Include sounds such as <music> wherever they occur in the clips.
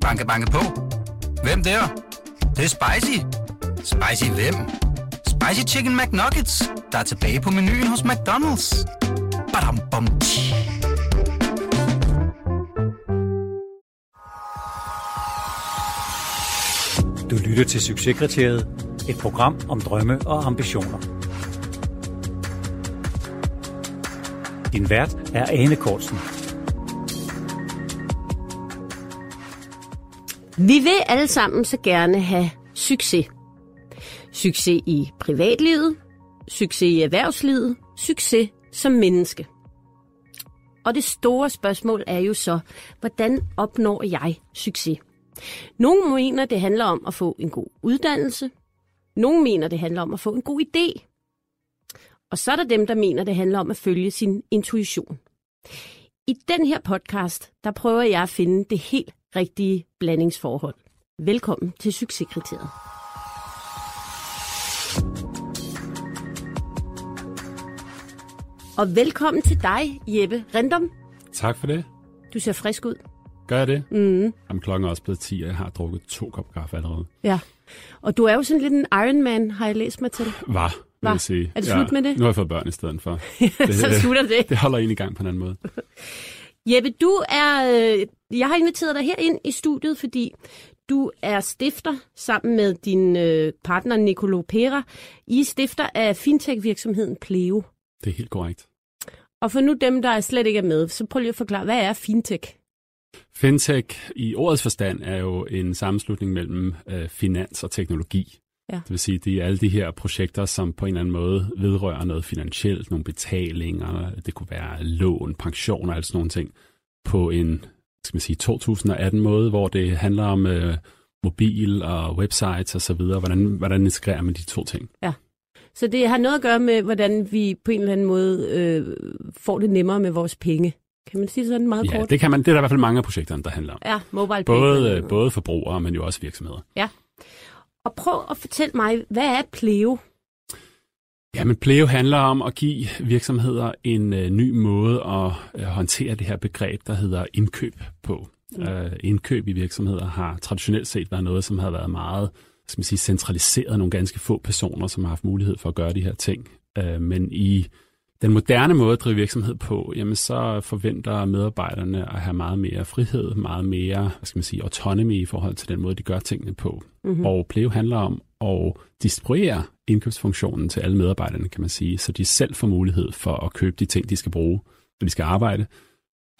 Banke, banke på. Hvem der? Det, det er spicy. Spicy hvem? Spicy Chicken McNuggets, der er tilbage på menuen hos McDonald's. Badum, bom, tji. Du lytter til Succeskriteriet, et program om drømme og ambitioner. Din vært er Ane Kortsen. Vi vil alle sammen så gerne have succes. Succes i privatlivet, succes i erhvervslivet, succes som menneske. Og det store spørgsmål er jo så, hvordan opnår jeg succes? Nogle mener, det handler om at få en god uddannelse. Nogle mener, det handler om at få en god idé. Og så er der dem, der mener, det handler om at følge sin intuition. I den her podcast, der prøver jeg at finde det helt rigtige blandingsforhold. Velkommen til Succeskriteriet. Og velkommen til dig, Jeppe Rendom. Tak for det. Du ser frisk ud. Gør jeg det? Mm. Jamen, klokken er også blevet 10, og jeg har drukket to kop kaffe allerede. Ja. Og du er jo sådan lidt en Ironman, har jeg læst mig til. Var, vil Var. jeg sige. Er det slut med det? Nu har jeg fået børn i stedet for. <laughs> så slutter det. Det holder en i gang på en anden måde. <laughs> Jeppe, du er... Øh, jeg har inviteret dig her ind i studiet, fordi du er stifter sammen med din øh, partner Nicolo Pera. I er stifter af fintech-virksomheden Pleo. Det er helt korrekt. Og for nu dem, der slet ikke er med, så prøv lige at forklare, hvad er fintech? Fintech i ordets forstand er jo en sammenslutning mellem øh, finans og teknologi. Ja. Det vil sige, det er alle de her projekter, som på en eller anden måde vedrører noget finansielt, nogle betalinger, det kunne være lån, pensioner, altså sådan nogle ting, på en skal man sige, 2018 måde, hvor det handler om øh, mobil og websites og så videre. Hvordan, hvordan integrerer man de to ting? Så det har noget at gøre med, hvordan vi på en eller anden måde øh, får det nemmere med vores penge. Kan man sige sådan meget Ja, kort? det kan man. Det er der i hvert fald mange af projekterne, der handler om. Ja, mobile pay. Både, øh, både forbrugere, men jo også virksomheder. Og prøv at fortælle mig, hvad er Pleo? Ja, men Pleo handler om at give virksomheder en øh, ny måde at øh, håndtere det her begreb, der hedder indkøb på. Mm. Øh, indkøb i virksomheder har traditionelt set været noget, som har været meget skal man sige, centraliseret. Nogle ganske få personer, som har haft mulighed for at gøre de her ting. Øh, men i den moderne måde at drive virksomhed på, jamen så forventer medarbejderne at have meget mere frihed, meget mere hvad skal man sige, autonomy i forhold til den måde, de gør tingene på. Mm-hmm. Og Pleo handler om at distribuere indkøbsfunktionen til alle medarbejderne, kan man sige, så de selv får mulighed for at købe de ting, de skal bruge, når de skal arbejde,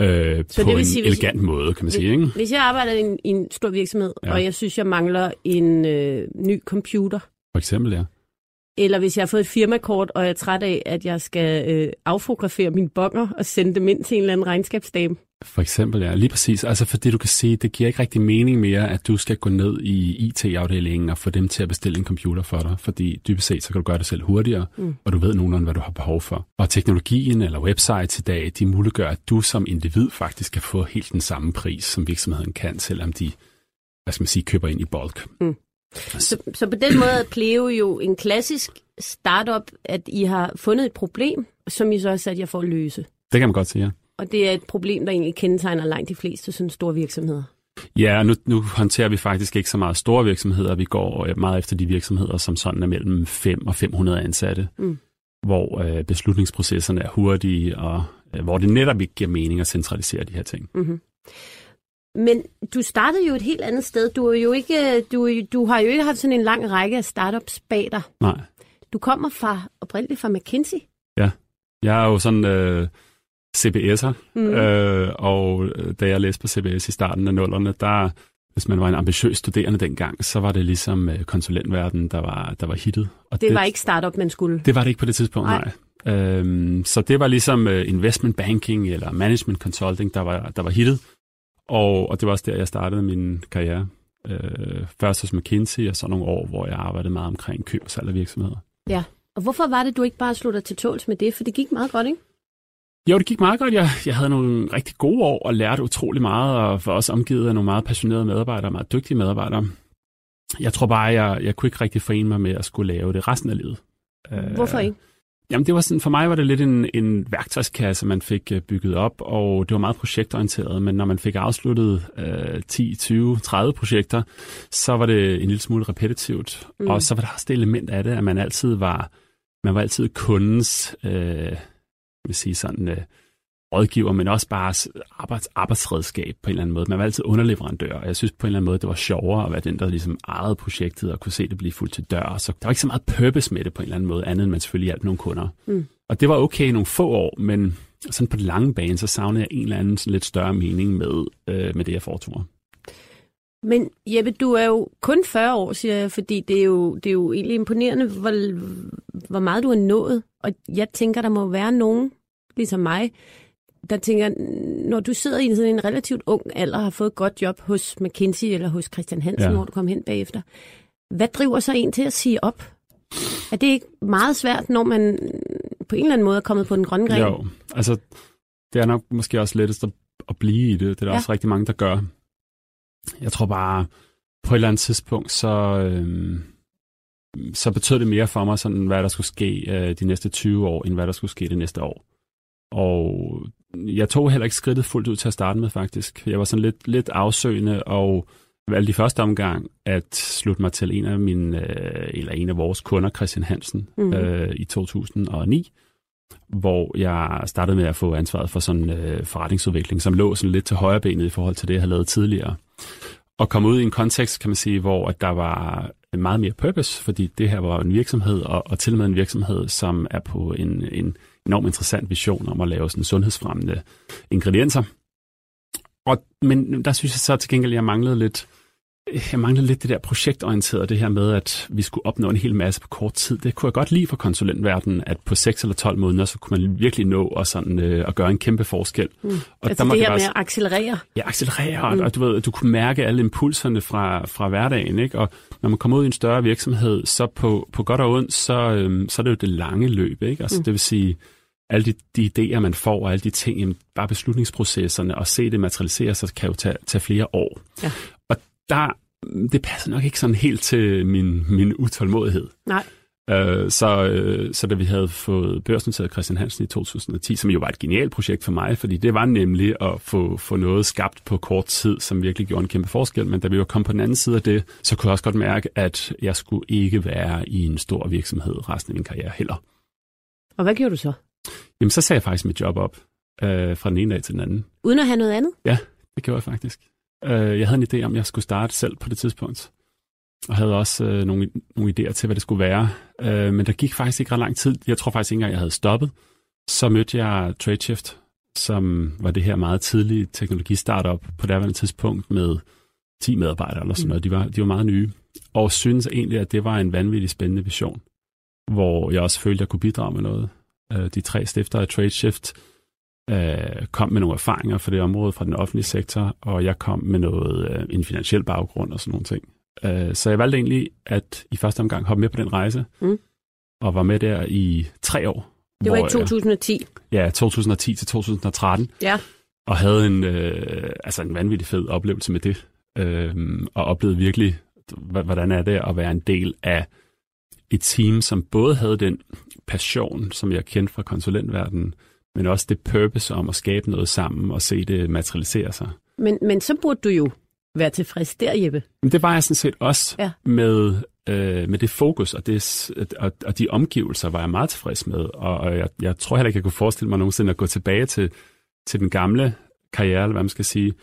øh, Så på det vil en sige, hvis- elegant måde, kan man sige. Ikke? Hvis jeg arbejder i en, i en stor virksomhed. Ja. og jeg synes, jeg mangler en øh, ny computer, For eksempel, ja. Eller hvis jeg har fået et firmakort, og jeg er træt af, at jeg skal øh, affotografere mine bonger og sende dem ind til en eller anden regnskabsdame. For eksempel, ja. Lige præcis. Altså fordi du kan sige, det giver ikke rigtig mening mere, at du skal gå ned i IT-afdelingen og få dem til at bestille en computer for dig. Fordi dybest set, så kan du gøre det selv hurtigere, mm. og du ved nogenlunde, hvad du har behov for. Og teknologien eller websites i dag, de muliggør, at du som individ faktisk kan få helt den samme pris, som virksomheden kan, selvom de, hvad skal man sige, køber ind i bulk. Mm. Så, så på den måde er Pleo jo en klassisk startup, at I har fundet et problem, som I så har sat jer for at løse. Det kan man godt sige, ja. Og det er et problem, der egentlig kendetegner langt de fleste sådan store virksomheder. Ja, nu, nu håndterer vi faktisk ikke så meget store virksomheder. Vi går øh, meget efter de virksomheder, som sådan er mellem 5 og 500 ansatte, Mm. hvor øh, beslutningsprocesserne er hurtige, og øh, hvor det netop ikke giver mening at centralisere de her ting. Mm-hmm. Men du startede jo et helt andet sted. Du, er jo ikke, du, du har jo ikke haft sådan en lang række af startups bag dig. Nej, Du kommer fra, oprindeligt fra McKinsey. jeg er jo sådan øh, CBS'er, Mm. øh, og øh, da jeg læste på CBS i starten af nullerne, der, hvis man var en ambitiøs studerende dengang, så var det ligesom øh, konsulentverdenen, der var, der var hittet. Og Det var ikke startup, man skulle. Det var det ikke på det tidspunkt, Nej. nej. Øhm, så det var ligesom øh, investment banking eller management consulting, der var, der var hittet. Og, og det var også der, jeg startede min karriere. Øh, først hos McKinsey, og så nogle år, hvor jeg arbejdede meget omkring køb og salg af virksomheder. Ja. Og hvorfor var det, du ikke bare slog dig til tåls med det? For det gik meget godt, ikke? Jo, det gik meget godt. Jeg, jeg havde nogle rigtig gode år og lærte utrolig meget, og var også omgivet af nogle meget passionerede medarbejdere, meget dygtige medarbejdere. Jeg tror bare, jeg, jeg kunne ikke rigtig forene mig med at skulle lave det resten af livet. Øh, Hvorfor ikke? Jamen det var sådan, for mig var det lidt en, en værktøjskasse, man fik øh, bygget op, og det var meget projektorienteret, men når man fik afsluttet øh, 10, 20, 30 projekter, så var det en lille smule repetitivt, mm. og så var der også det element af det, at man altid var, man var altid kundens, øh, vil sige sådan, øh, rådgiver, men også bare arbejds, arbejdsredskab på en eller anden måde. Man var altid underleverandør, og jeg synes på en eller anden måde, det var sjovere at være den, der ligesom ejede projektet og kunne se det blive fuldt til dør. Så der var ikke så meget purpose med det på en eller anden måde, andet end man selvfølgelig hjalp nogle kunder. Mm. Og det var okay i nogle få år, men sådan på den lange bane, så savnede jeg en eller anden sådan lidt større mening med, øh, med det, jeg foretog men Jeppe, du er jo kun 40 år, siger jeg, fordi det er jo, det er jo egentlig imponerende, hvor, hvor meget du har nået. Og jeg tænker, der må være nogen, ligesom mig, der tænker, når du sidder i sådan en relativt ung alder og har fået et godt job hos McKinsey eller hos Christian Hansen, ja. hvor du kom hen bagefter, hvad driver så en til at sige op? Er det ikke meget svært, når man på en eller anden måde er kommet på den grønne gren? Jo, altså det er nok måske også lettest at, at blive i det. Det er der ja. også rigtig mange, der gør. Jeg tror bare, på et eller andet tidspunkt, så, øhm, så betød det mere for mig, sådan, hvad der skulle ske øh, de næste 20 år, end hvad der skulle ske det næste år. Og jeg tog heller ikke skridtet fuldt ud til at starte med, faktisk. Jeg var sådan lidt, lidt afsøgende, og valgte i første omgang at slutte mig til en af mine, øh, eller en af vores kunder, Christian Hansen, mm. øh, i 2009, hvor jeg startede med at få ansvaret for sådan øh, forretningsudvikling, som lå sådan lidt til højre benet i forhold til det, jeg havde lavet tidligere. Og kom ud i en kontekst, kan man sige, hvor at der var meget mere purpose, fordi det her var en virksomhed, og, og til og med en virksomhed, som er på en, en enormt interessant vision om at lave sådan sundhedsfremmende ingredienser. Og, men der synes jeg så til gengæld, at jeg manglede lidt, jeg manglede lidt det der projektorienterede, det her med, at vi skulle opnå en hel masse på kort tid. Det kunne jeg godt lide for konsulentverdenen, at på 6 eller 12 måneder, så kunne man virkelig nå at, sådan, øh, at gøre en kæmpe forskel. Mm. Og altså der det her bare, med at accelerere? Ja, accelerere, mm. og, og du, ved, du kunne mærke alle impulserne fra, fra hverdagen. Ikke? Og når man kommer ud i en større virksomhed, så på, på godt og ondt, så, øhm, så er det jo det lange løb. Ikke? Altså, mm. Det vil sige, alle de, de idéer, man får, og alle de ting, jamen, bare beslutningsprocesserne, og se det materialisere sig, kan jo tage, tage flere år. Ja. Der, det passer nok ikke sådan helt til min, min utålmodighed. Nej. Uh, så, uh, så da vi havde fået børsnoteret Christian Hansen i 2010, som jo var et genialt projekt for mig, fordi det var nemlig at få, få noget skabt på kort tid, som virkelig gjorde en kæmpe forskel. Men da vi var kommet på den anden side af det, så kunne jeg også godt mærke, at jeg skulle ikke være i en stor virksomhed resten af min karriere heller. Og hvad gjorde du så? Jamen, så sagde jeg faktisk mit job op øh, fra den ene dag til den anden. Uden at have noget andet? Ja, det gjorde jeg faktisk. Øh, jeg havde en idé om, at jeg skulle starte selv på det tidspunkt. Og havde også øh, nogle, nogle idéer til, hvad det skulle være. Øh, men der gik faktisk ikke ret lang tid. Jeg tror faktisk ikke engang, jeg havde stoppet. Så mødte jeg TradeShift, som var det her meget tidlige teknologistartup på det tidspunkt med 10 medarbejdere eller sådan noget. De var, de var meget nye. Og synes egentlig, at det var en vanvittig spændende vision, hvor jeg også følte, at jeg kunne bidrage med noget. Øh, de tre stifter af TradeShift øh, kom med nogle erfaringer fra det område fra den offentlige sektor, og jeg kom med noget øh, en finansiel baggrund og sådan nogle ting. så jeg valgte egentlig at i første omgang hoppe med på den rejse, mm. og var med der i tre år. Det var i 2010? ja, 2010 til 2013. Ja. Og havde en, øh, altså en vanvittig fed oplevelse med det. Øh, og oplevede virkelig, hvordan er det at være en del af et team, som både havde den passion, som jeg kendte fra konsulentverdenen, men også det purpose om at skabe noget sammen og se det materialisere sig. Men, men så burde du jo være tilfreds der, Jeppe. Men det var jeg sådan set også ja. med, øh, med det fokus og, det, og, og de omgivelser var jeg meget tilfreds med. Og, og jeg, jeg tror heller ikke, jeg kunne forestille mig nogensinde at gå tilbage til, til den gamle karriere, eller hvad man skal sige.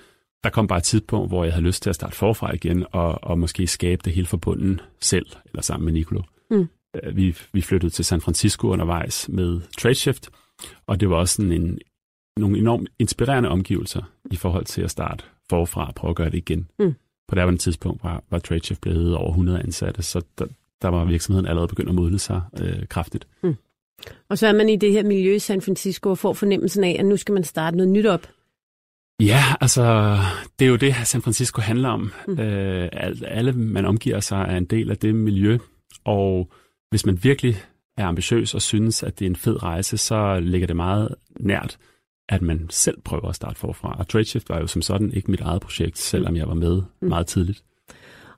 Der kom bare et tidspunkt, hvor jeg havde lyst til at starte forfra igen, og, og måske skabe det hele forbundet selv, eller sammen med Nicolo. Mm. Øh, vi, vi flyttede til San Francisco undervejs med TradeShift, og det var også sådan en, nogle enormt inspirerende omgivelser i forhold til at starte forfra og prøve at gøre det igen. Mm. På det andet tidspunkt var, var TradeShift blevet over 100 ansatte, så der, der var virksomheden allerede begyndt at modne sig øh, kraftigt. Mm. Og så er man i det her miljø i San Francisco og får fornemmelsen af, at nu skal man starte noget nyt op. Ja, altså, det er jo det, San Francisco handler om. Mm. Øh, alle, man omgiver sig, er en del af det miljø, og hvis man virkelig er ambitiøs og synes, at det er en fed rejse, så ligger det meget nært, at man selv prøver at starte forfra. Og TradeShift var jo som sådan ikke mit eget projekt, selvom jeg var med mm. meget tidligt.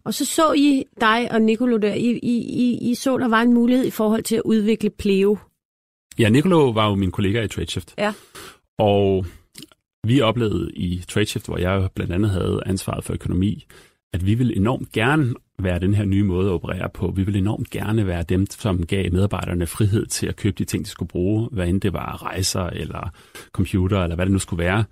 Og så så I dig og Nicolo der, I, I, I, I så, der var en mulighed i forhold til at udvikle Pleo Ja, Nicolo var jo min kollega i TradeShift. Ja. Og vi oplevede i TradeShift, hvor jeg blandt andet havde ansvaret for økonomi, at vi ville enormt gerne være den her nye måde at operere på. Vi ville enormt gerne være dem, som gav medarbejderne frihed til at købe de ting, de skulle bruge, hvad end det var rejser eller computer eller hvad det nu skulle være.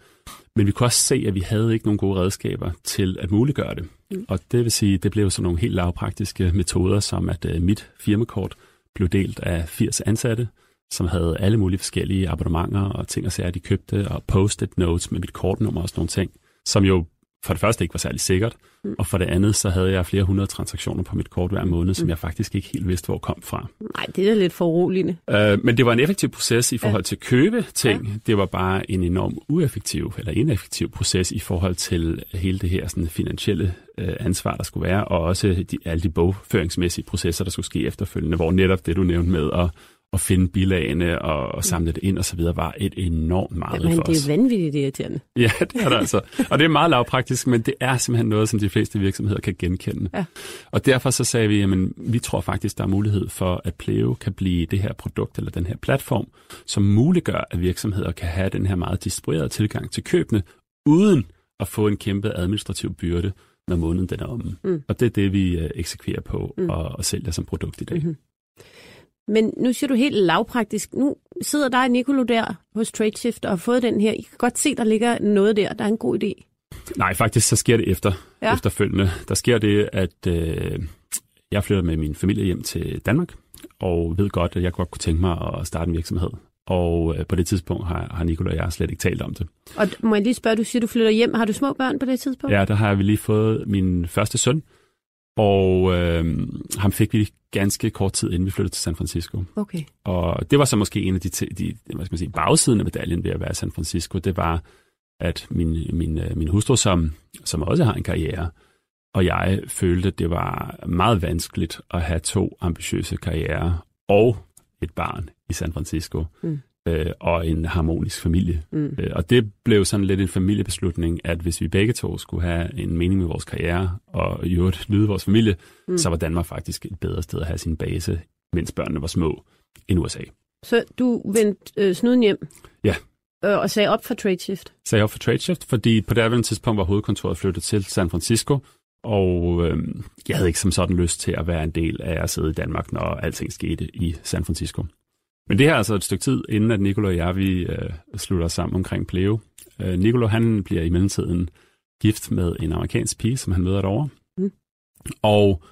Men vi kunne også se, at vi havde ikke nogen gode redskaber til at muliggøre det. Mm. Og det vil sige, det blev sådan nogle helt lavpraktiske metoder, som at uh, mit firmakort blev delt af 80 ansatte, som havde alle mulige forskellige abonnementer og ting og sager, de købte, og post-it notes med mit kortnummer og sådan nogle ting, som jo for det første ikke var særlig sikkert, mm. og for det andet, så havde jeg flere hundrede transaktioner på mit kort hver måned, som mm. jeg faktisk ikke helt vidste, hvor kom fra. Nej, det er lidt for uroligende. Uh, men det var en effektiv proces i forhold ja. til at købe ting. Ja. Det var bare en enorm ueffektiv eller ineffektiv proces i forhold til hele det her sådan, finansielle uh, ansvar, der skulle være, og også de, alle de bogføringsmæssige processer, der skulle ske efterfølgende, hvor netop det, du nævnte med at at finde bilagene og, og samle det ind og så videre, var et enormt meget Jamen, for det os. er vanvittigt irriterende. Ja, det er det altså. Og det er meget lavpraktisk, men det er simpelthen noget, som de fleste virksomheder kan genkende. Ja. Og derfor så sagde vi, at vi tror faktisk, der er mulighed for, at Pleo kan blive det her produkt eller den her platform, som muliggør, at virksomheder kan have den her meget distribuerede tilgang til købene, uden at få en kæmpe administrativ byrde, når måneden den er omme. Mm. Og det er det, vi uh, eksekverer på mm. og, og sælger som produkt i dag. Mm-hmm. Men nu siger du helt lavpraktisk. Nu sidder der Nicolo der hos TradeShift og har fået den her. I kan godt se, der ligger noget der. Der er en god idé. Nej, faktisk så sker det efter, ja. efterfølgende. Der sker det, at øh, jeg flytter med min familie hjem til Danmark, og ved godt, at jeg godt kunne tænke mig at starte en virksomhed. Og øh, på det tidspunkt har, har Nicolai og jeg slet ikke talt om det. Og må jeg lige spørge, du siger, du flytter hjem. Har du små børn på det tidspunkt? Ja, der har vi lige fået min første søn, og øh, ham fik vi ganske kort tid, inden vi flyttede til San Francisco. Okay. Og det var så måske en af de, de hvad skal man sige, bagsiden af medaljen ved at være i San Francisco. Det var, at min, min, øh, min hustru, som, som også har en karriere, og jeg følte, at det var meget vanskeligt at have to ambitiøse karrierer og et barn i San Francisco. Mm øh, og en harmonisk familie. Mm. Øh, og det blev sådan lidt en familiebeslutning, at hvis vi begge to skulle have en mening med vores karriere, og i øvrigt lyde vores familie, mm. så var Danmark faktisk et bedre sted at have sin base, mens børnene var små, end USA. Så du vendte øh, snuden hjem? Ja. Øh, og sagde op for TradeShift? Sagde op for TradeShift, fordi på det tidspunkt var hovedkontoret flyttet til San Francisco, og øh, jeg havde ikke som sådan lyst til at være en del af at sidde i Danmark, når alting skete i San Francisco. Men det her er altså et stykke tid, inden at Nicolo og jeg vi, øh, slutter sammen omkring Pleo. Øh, Nicolo han bliver i mellemtiden gift med en amerikansk pige, som han møder derovre. Mm. Og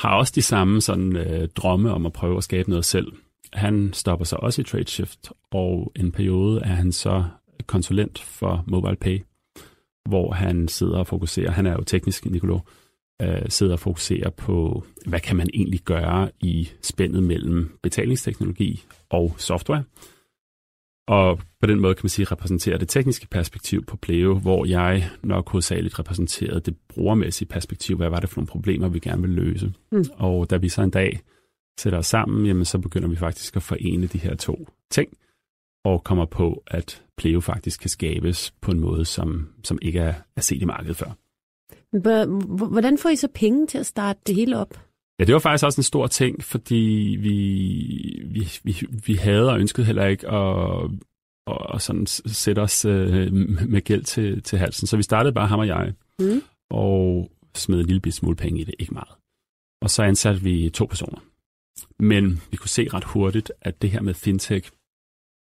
har også de samme sådan, øh, drømme om at prøve at skabe noget selv. Han stopper sig også i TradeShift, og en periode er han så konsulent for MobilePay, hvor han sidder og fokuserer. Han er jo teknisk, Nicolo, øh, sidder og fokuserer på, hvad kan man egentlig gøre i spændet mellem betalingsteknologi og software. Og på den måde kan man sige, repræsenterer det tekniske perspektiv på Pleo, hvor jeg nok hovedsageligt repræsenterede det brugermæssige perspektiv. Hvad var det for nogle problemer, vi gerne vil løse? Mm. Og da vi så en dag sætter os sammen, jamen, så begynder vi faktisk at forene de her to ting, og kommer på, at Pleo faktisk kan skabes på en måde, som, som ikke er, er set i markedet før. Hvordan får I så penge til at starte det hele op? Ja, det var faktisk også en stor ting, fordi vi, vi, vi, vi havde og ønskede heller ikke at, at sådan sætte os øh, med gæld til, til halsen. Så vi startede bare ham og jeg, mm. og smed en lille smule penge i det, ikke meget. Og så ansatte vi to personer. Men vi kunne se ret hurtigt, at det her med fintech,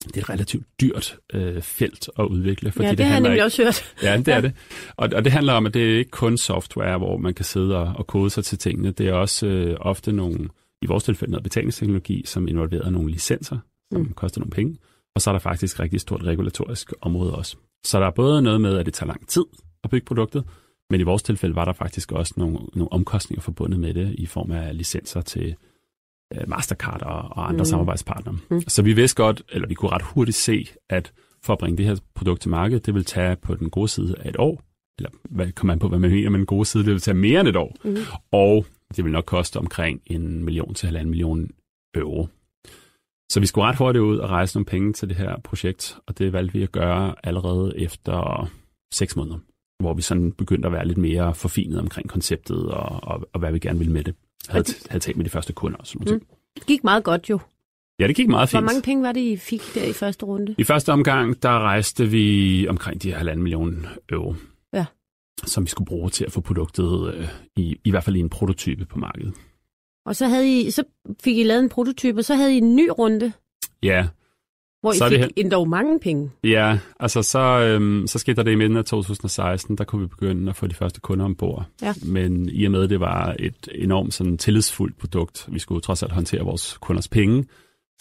det er et relativt dyrt øh, felt at udvikle. Fordi ja, det, det har jeg nemlig ikke... også hørt. Ja, det er det. Og, og det handler om, at det er ikke kun software, hvor man kan sidde og, og kode sig til tingene. Det er også øh, ofte nogle, i vores tilfælde noget betalingsteknologi, som involverer nogle licenser, som mm. koster nogle penge. Og så er der faktisk rigtig stort regulatorisk område også. Så der er både noget med, at det tager lang tid at bygge produktet, men i vores tilfælde var der faktisk også nogle, nogle omkostninger forbundet med det i form af licenser til Mastercard og, og andre mm. samarbejdspartnere. Mm. Så vi vidste godt, eller vi kunne ret hurtigt se, at for at bringe det her produkt til markedet, det vil tage på den gode side af et år, eller hvad kommer man på, hvad man mener med den gode side, det vil tage mere end et år, mm. og det vil nok koste omkring en million til halvanden million euro. Så vi skulle ret hurtigt ud og rejse nogle penge til det her projekt, og det valgte vi at gøre allerede efter seks måneder, hvor vi sådan begyndte at være lidt mere forfinet omkring konceptet og, og, og hvad vi gerne ville med det havde, havde talt med de første kunder og sådan noget. Mm. Det gik meget godt jo. Ja, det gik meget fint. Hvor mange penge var det, I fik der i første runde? I første omgang, der rejste vi omkring de halvanden million euro. Ja. Som vi skulle bruge til at få produktet øh, i, i hvert fald i en prototype på markedet. Og så, havde I, så fik I lavet en prototype, og så havde I en ny runde, Ja, hvor Så I det fik endda mange penge. ja altså så, øhm, så skete der det i midten af 2016, der kunne vi begynde at få de første kunder ombord. Ja. Men i og med, det var et enormt sådan, tillidsfuldt produkt, vi skulle trods alt håndtere vores kunders penge,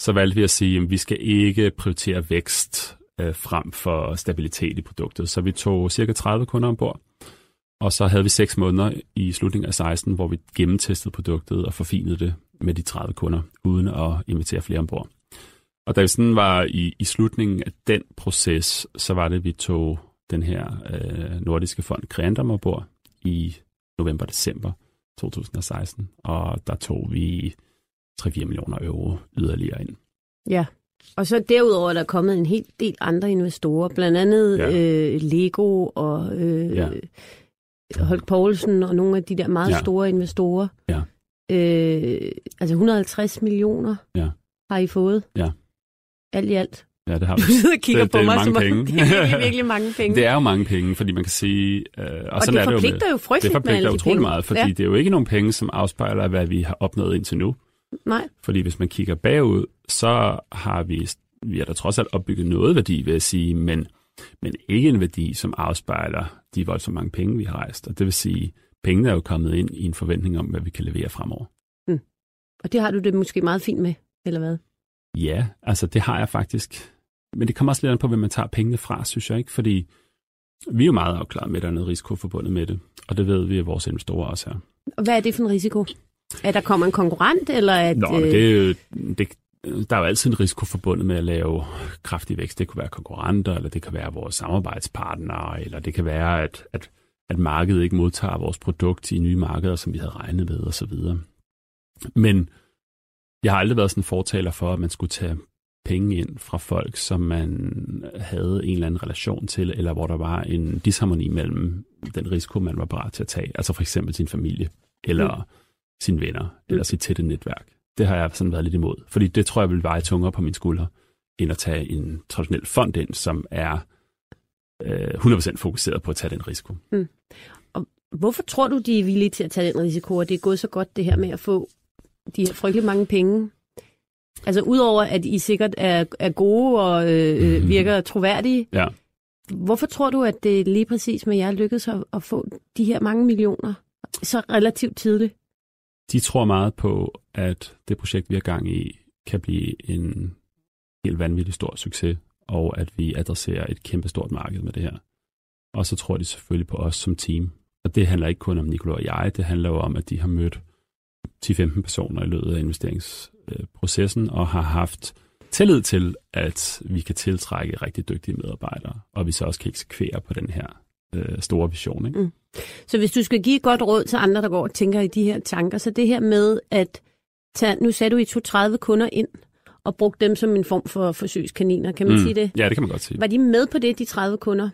så valgte vi at sige, at vi skal ikke prioritere vækst øh, frem for stabilitet i produktet. Så vi tog cirka 30 kunder ombord, og så havde vi 6 måneder i slutningen af 16, hvor vi gennemtestede produktet og forfinede det med de 30 kunder, uden at invitere flere ombord. Og da vi sådan var i, i slutningen af den proces, så var det, at vi tog den her øh, nordiske fond Creandum ombord i november-december 2016, og der tog vi 3-4 millioner euro yderligere ind. Ja. Og så derudover er der kommet en hel del andre investorer, blandt andet Ja. øh, Lego og øh, Ja. Holk Poulsen og nogle af de der meget ja. store investorer. Ja. Øh, altså 150 millioner Ja. har I fået. Ja. Alt i alt. Ja, det har Du <laughs> vi. sidder og kigger Det- på det er mig, mange som om penge. <laughs> det er virkelig, virkelig mange penge. Det er jo mange penge, fordi man kan sige... Øh, og, og sådan det er det jo med, jo det frygteligt alle forpligter utrolig penge. meget, fordi ja. det er jo ikke nogen penge, som afspejler, hvad vi har opnået indtil nu. Nej, Fordi hvis man kigger bagud, så har vi, vi har da trods alt opbygget noget værdi, vil jeg sige, men, men ikke en værdi, som afspejler de voldsomt mange penge, vi har rejst. Og det vil sige, pengene er jo kommet ind i en forventning om, hvad vi kan levere fremover. og det har du det måske meget fint med, eller hvad? Ja, altså det har jeg faktisk. Men det kommer også lidt an på, hvem man tager pengene fra, synes jeg ikke, fordi vi er jo meget afklaret med, at der er noget risiko forbundet med det. Og det ved vi, at vores investorer også er. Og hvad er det for en risiko? At der kommer en konkurrent, eller at... Nå, men øh, det, er jo- det, der er jo altid en risiko forbundet med at lave kraftig vækst. Det kunne være konkurrenter, eller det kan være vores samarbejdspartnere, eller det kan være, at, at, at markedet ikke modtager vores produkt i nye markeder, som vi havde regnet med, osv. Men jeg har aldrig været sådan en fortaler for, at man skulle tage penge ind fra folk, som man havde en eller anden relation til, eller hvor der var en disharmoni mellem den risiko, man var parat til at tage. Altså for eksempel sin familie, eller mm. sine venner, eller sit tætte netværk. Det har jeg sådan været lidt imod, fordi det tror jeg vil veje tungere på mine skuldre, end at tage en traditionel fond ind, som er øh, 100% fokuseret på at tage den risiko. Hvorfor tror du, de er villige til at tage den risiko, og det er gået så godt det her med at få de her frygtelig mange penge? Altså udover at I sikkert er, er gode og øh, øh, virker troværdige, Ja. hvorfor tror du, at det lige præcis med jer lykkedes at, at få de her mange millioner så relativt tidligt? De tror meget på, at det projekt, vi har gang i, kan blive en helt vanvittig stor succes, og at vi adresserer et kæmpestort marked med det her. Og så tror de selvfølgelig på os som team. Og det handler ikke kun om Nicolai og jeg, det handler jo om, at de har mødt 10-15 personer i løbet af investeringsprocessen, og har haft tillid til, at vi kan tiltrække rigtig dygtige medarbejdere, og vi så også kan eksekvere på den her øh, store vision. Ikke? Mm. Så hvis du skal give et godt råd til andre, der går og tænker i de her tanker, så det her med at tage, nu sagde du, I tog 30 kunder ind og brugte dem som en form for forsøgskaniner, kan man mm. sige det? Ja, det kan man godt sige. Var de med på det, de 30 kunder?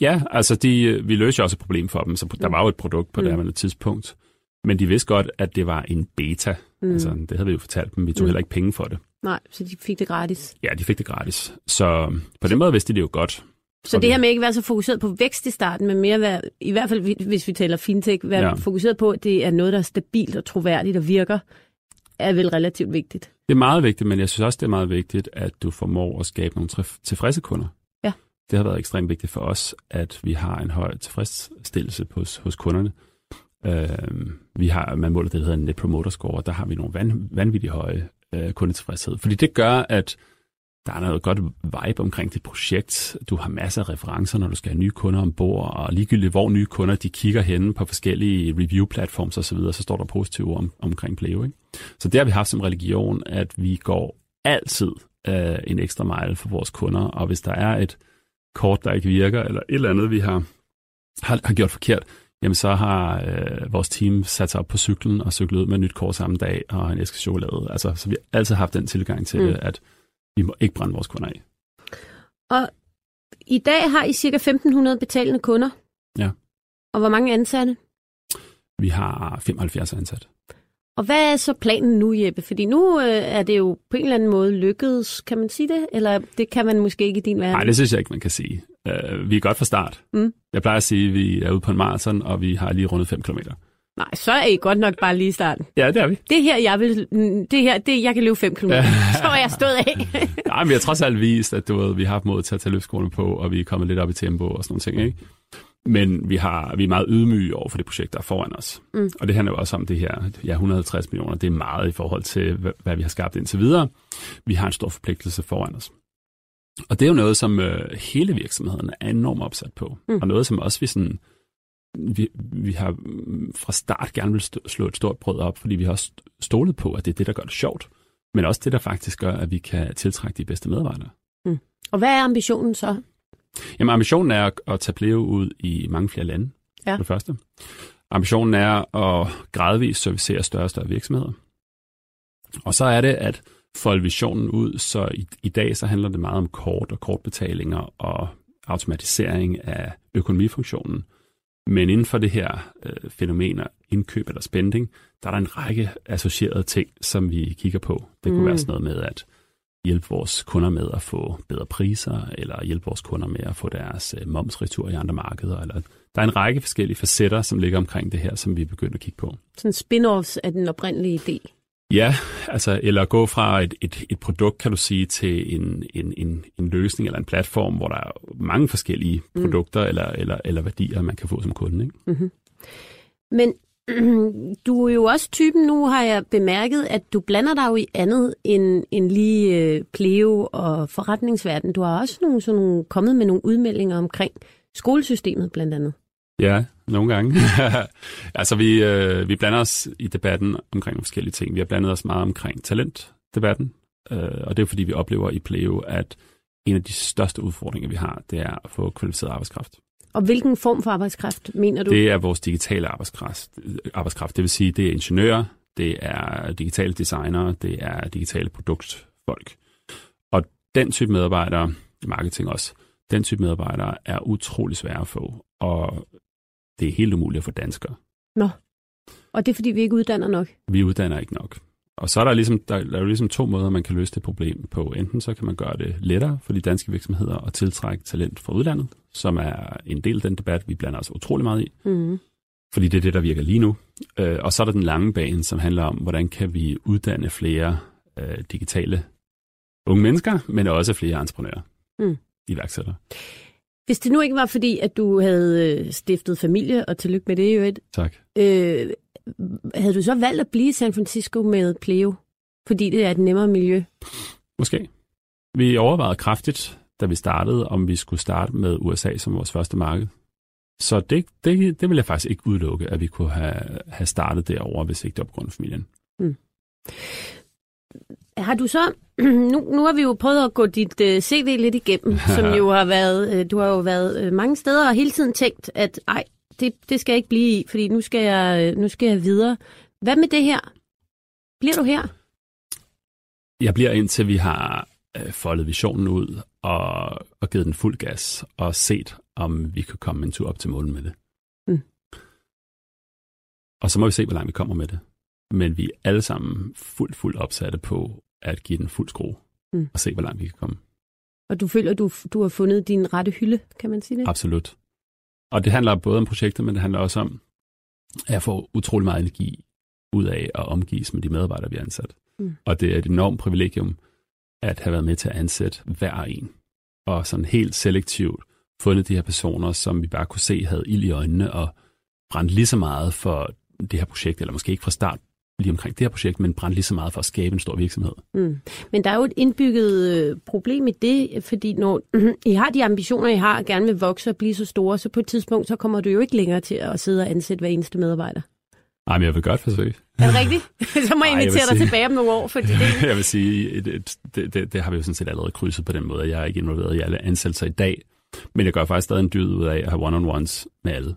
Ja, altså de, vi løste jo også et problem for dem, så der var jo et produkt på mm. det her tidspunkt. Men de vidste godt, at det var en beta. Mm. Altså, det havde vi jo fortalt dem. Vi tog mm. heller ikke penge for det. Nej, så de fik det gratis. Ja, de fik det gratis. Så på den måde vidste de det jo godt. Så Og det her med ikke at være så fokuseret på vækst i starten, men mere være, i hvert fald hvis vi taler fintech, være Ja. fokuseret på, at det er noget, der er stabilt og troværdigt og virker, er vel relativt vigtigt. Det er meget vigtigt, men jeg synes også, det er meget vigtigt, at du formår at skabe nogle tilfredse kunder. Ja. Det har været ekstremt vigtigt for os, at vi har en høj tilfredsstillelse hos, hos kunderne. Øh, vi har, man måler det, der hedder en Net Promoter Score, og der har vi nogle van, vanvittigt høje øh, kundetilfredshed. Fordi det gør, at der er noget godt vibe omkring dit projekt. Du har masser af referencer, når du skal have nye kunder ombord, og ligegyldigt hvor nye kunder de kigger hen på forskellige review-platforms osv., så, så står der positive om, omkring Pleo. Ikke? Så det har vi haft som religion, at vi går altid øh, en ekstra mile for vores kunder, og hvis der er et kort, der ikke virker, eller et eller andet, vi har, har, har gjort forkert, jamen så har øh, vores team sat sig op på cyklen og cyklet ud med et nyt kort samme dag og en æske chokolade. Altså, så vi har altid haft den tilgang til Mm. det, at vi må ikke brænde vores kunder af. Og i dag har I cirka 1.500 betalende kunder. Ja. Og hvor mange ansatte? Vi har 75 ansat. Og hvad er så planen nu, Jeppe? Fordi nu øh, er det jo på en eller anden måde lykkedes, kan man sige det? Eller det kan man måske ikke i din verden? Nej, det synes jeg ikke, man kan sige. Uh, vi er godt fra start. Mm. Jeg plejer at sige, at vi er ude på en maraton, og vi har lige rundet 5 km. Nej, så er I godt nok bare lige i starten. Ja, det er vi. Det her, jeg vil, det her, det, jeg kan løbe 5 km. <laughs> så er jeg stået af. <laughs> Nej, men vi har trods alt vist, at du ved, vi har haft mod til at tage løftskoene på, og vi er kommet lidt op i tempo og sådan nogle ting, ikke? Men vi, har, vi er meget ydmyge over for det projekt, der er foran os. Mm. Og det handler jo også om det her, ja, 150 millioner, det er meget i forhold til, hvad vi har skabt indtil videre. Vi har en stor forpligtelse foran os. Og det er jo noget, som øh, hele virksomheden er enormt opsat på. Mm. Og noget, som også vi sådan, vi, vi har fra start gerne vil slå et stort brød op, fordi vi har også stolet på, at det er det, der gør det sjovt. Men også det, der faktisk gør, at vi kan tiltrække de bedste medarbejdere. Mm. Og hvad er ambitionen så? Jamen, ambitionen er at tage Pleo ud i mange flere lande, ja. det første. Ambitionen er at gradvist servicere større og større virksomheder. Og så er det at folde visionen ud, så i, i dag så handler det meget om kort og kortbetalinger og automatisering af økonomifunktionen. Men inden for det her øh, fænomener, indkøb eller spending, der er der en række associerede ting, som vi kigger på. Det kunne mm. være sådan noget med at hjælpe vores kunder med at få bedre priser, eller hjælpe vores kunder med at få deres øh, momsretur i andre markeder. Eller, der er en række forskellige facetter, som ligger omkring det her, som vi er begyndt at kigge på. Sådan spin-offs af den oprindelige idé. Ja, altså, eller gå fra et, et, et produkt, kan du sige, til en, en, en, en løsning eller en platform, hvor der er mange forskellige mm. produkter eller, eller, eller værdier, man kan få som kunde. Ikke? Mm-hmm. Men <clears throat> du er jo også typen, nu har jeg bemærket, at du blander dig jo i andet end, end lige øh, pleo og forretningsverden. Du har også nogle, sådan nogle, kommet med nogle udmeldinger omkring skolesystemet blandt andet. Ja, nogle gange. <laughs> altså, vi, øh, vi blander os i debatten omkring forskellige ting. Vi har blandet os meget omkring talentdebatten, øh, og det er fordi, vi oplever i Pleo, at en af de største udfordringer, vi har, det er at få kvalificeret arbejdskraft. Og hvilken form for arbejdskraft mener du? Det er vores digitale arbejdskraft. arbejdskraft. Det vil sige, det er ingeniører, det er digitale designere, det er digitale produktfolk. Og den type medarbejdere, marketing også, den type medarbejdere er utrolig svære at få, og det er helt umuligt få danskere. Nå, og det er fordi, vi ikke uddanner nok? Vi uddanner ikke nok. Og så er der ligesom, der, der er ligesom to måder, man kan løse det problem på. Enten så kan man gøre det lettere for de danske virksomheder at tiltrække talent fra udlandet, som er en del af den debat, vi blander os utrolig meget i. Mm. Fordi det er det, der virker lige nu. Øh, og så er der den lange bane, som handler om, hvordan kan vi uddanne flere øh, digitale unge mennesker, men også flere entreprenører, mm. iværksættere. Hvis det nu ikke var fordi, at du havde øh, stiftet familie, og tillykke med det jo et. Tak. Øh, havde du så valgt at blive i San Francisco med Pleo? Fordi det er et nemmere miljø? Måske. Vi overvejede kraftigt, da vi startede, om vi skulle starte med USA som vores første marked. Så det, det, det vil jeg faktisk ikke udelukke, at vi kunne have, have startet derovre, hvis ikke det var på grund af familien. Mm. Har du så, <clears throat> nu, nu har vi jo prøvet at gå dit øh, CV lidt igennem, <laughs> som jo har været, uh, du har jo været uh, mange steder og hele tiden tænkt, at ej, det, det skal jeg ikke blive i, fordi nu skal, jeg, nu skal jeg videre. Hvad med det her? Bliver du her? Jeg bliver indtil vi har uh, foldet visionen ud og, og givet den fuld gas og set, om vi kan komme en tur op til målen med det. Mm. Og så må vi se, hvor langt vi kommer med det. Men vi er alle sammen fuldt, fuldt opsatte på at give den fuld skrue mm. og se, hvor langt vi kan komme. Og du føler, du, du har fundet din rette hylde, kan man sige det? Absolut. Og det handler både om projekter, men det handler også om, at jeg får utrolig meget energi ud af at omgives med de medarbejdere, vi har ansat. Mm. Og det er et enormt privilegium at have været med til at ansætte hver en. Og sådan helt selektivt fundet de her personer, som vi bare kunne se havde ild i øjnene og brændt lige så meget for det her projekt, eller måske ikke fra start lige omkring det her projekt, men brændte lige så meget for at skabe en stor virksomhed. Mm. Men der er jo et indbygget øh, problem i det, fordi når <clears throat> I har de ambitioner, I har, og gerne vil vokse og blive så store, så på et tidspunkt, så kommer du jo ikke længere til at sidde og ansætte hver eneste medarbejder. Nej, men jeg vil godt forsøge. Er det rigtigt? <laughs> så må jeg invitere dig sige, tilbage om nogle år. Fordi det... <laughs> jeg vil sige, det, det, det, det har vi jo sådan set allerede krydset på den måde. Jeg er ikke involveret i alle ansættelser i dag, men jeg gør faktisk stadig en dyd ud af at have one-on-ones med alle.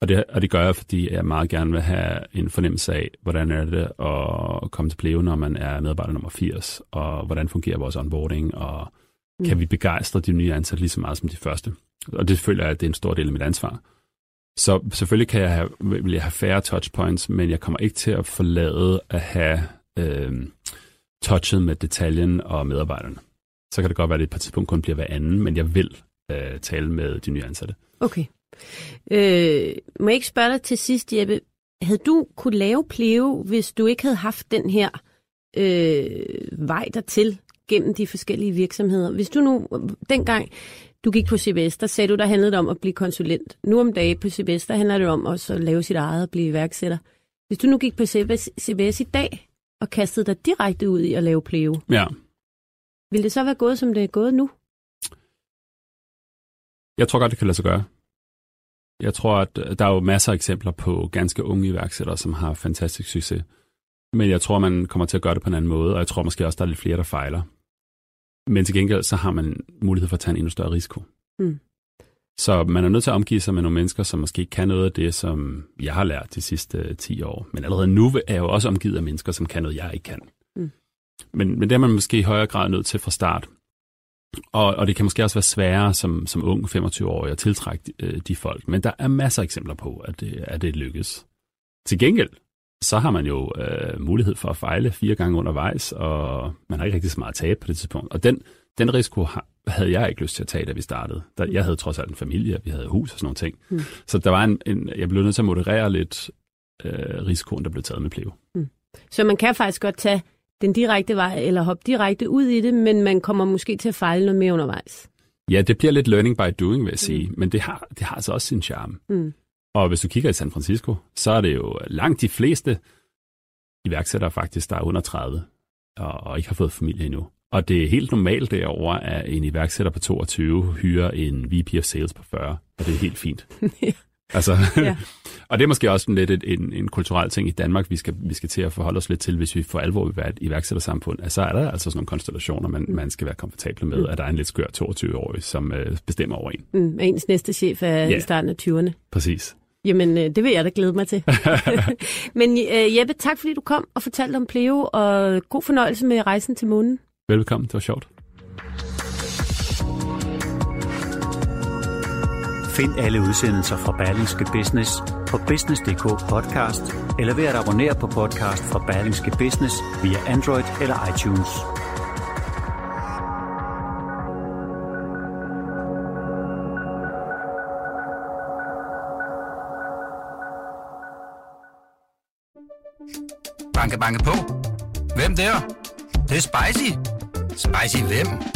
Og det, og det gør jeg, fordi jeg meget gerne vil have en fornemmelse af, hvordan er det at komme til Pleo, når man er medarbejder nummer 80, og hvordan fungerer vores onboarding, og mm. kan vi begejstre de nye ansatte lige så meget som de første. Og det føler jeg, at det er en stor del af mit ansvar. Så selvfølgelig kan jeg have, vil jeg have færre touchpoints, men jeg kommer ikke til at forlade at have øh, touchet med detaljen og medarbejderne. Så kan det godt være, at det på et tidspunkt kun bliver hver anden, men jeg vil øh, tale med de nye ansatte. Okay. Øh, må jeg ikke spørge dig til sidst, Jeppe? Havde du kunne lave Pleo, hvis du ikke havde haft den her øh, vej dertil gennem de forskellige virksomheder? Hvis du nu, dengang du gik på CBS, der sagde du, der handlede det om at blive konsulent. Nu om dagen på CBS, der handler det om også at lave sit eget og blive iværksætter. Hvis du nu gik på CBS, CBS i dag og kastede dig direkte ud i at lave Pleo, Ja, ville det så være gået, som det er gået nu? jeg tror godt, det kan lade sig gøre. Jeg tror, at øh, der er jo masser af eksempler på ganske unge iværksættere, som har fantastisk succes. Men jeg tror, man kommer til at gøre det på en anden måde, og jeg tror måske også, der er lidt flere, der fejler. Men til gengæld, så har man mulighed for at tage en endnu større risiko. Mm. Så man er nødt til at omgive sig med nogle mennesker, som måske ikke kan noget af det, som jeg har lært de sidste øh, 10 år. Men allerede nu er jeg jo også omgivet af mennesker, som kan noget, jeg ikke kan. Mm. Men, men det er man måske i højere grad nødt til fra start. Og, og det kan måske også være sværere som, som ung 25-årig at tiltrække de, øh, de folk. Men der er masser af eksempler på, at det, at det lykkes. Til gengæld, så har man jo øh, mulighed for at fejle fire gange undervejs, og man har ikke rigtig så meget at tabe på det tidspunkt. Og den, den risiko har, havde jeg ikke lyst til at tage, da vi startede. Der, jeg havde trods alt en familie, vi havde hus og sådan nogle ting. Mm. Så der var en, en, jeg blev nødt til at moderere lidt øh, risikoen, der blev taget med Pleo. Så man kan faktisk godt tage den direkte vej, eller hoppe direkte ud i det, men man kommer måske til at fejle noget mere undervejs. Ja, det bliver lidt learning by doing, vil jeg sige, men det har, det har altså også sin charme. Mm. Og hvis du kigger i San Francisco, så er det jo langt de fleste iværksættere faktisk, der er under 30 og, og ikke har fået familie endnu. Og det er helt normalt derovre, at en iværksætter på 22 hyrer en VP of Sales på 40, og det er helt fint. <laughs> Altså, Ja. <laughs> og det er måske også lidt en, en kulturel ting i Danmark, vi skal, vi skal til at forholde os lidt til, hvis vi for alvor vil være et iværksættersamfund. Altså, så er der altså sådan nogle konstellationer, man, man skal være komfortable med, at der er en lidt skør 22-årig, som øh, bestemmer over en. Mm, og ens næste chef er Ja. i starten af 20'erne. Præcis. Jamen, øh, det vil jeg da glæde mig til. <laughs> <laughs> Men øh, Jeppe, tak fordi du kom og fortalte om Pleo, og god fornøjelse med rejsen til månen. Velkommen, det var sjovt. Find alle udsendelser fra Berlingske Business på business.dk podcast, eller ved at abonnere på podcast fra Berlingske Business via Android eller iTunes. Banke, banke på. Hvem der? Det, det er spicy. Spicy hvem?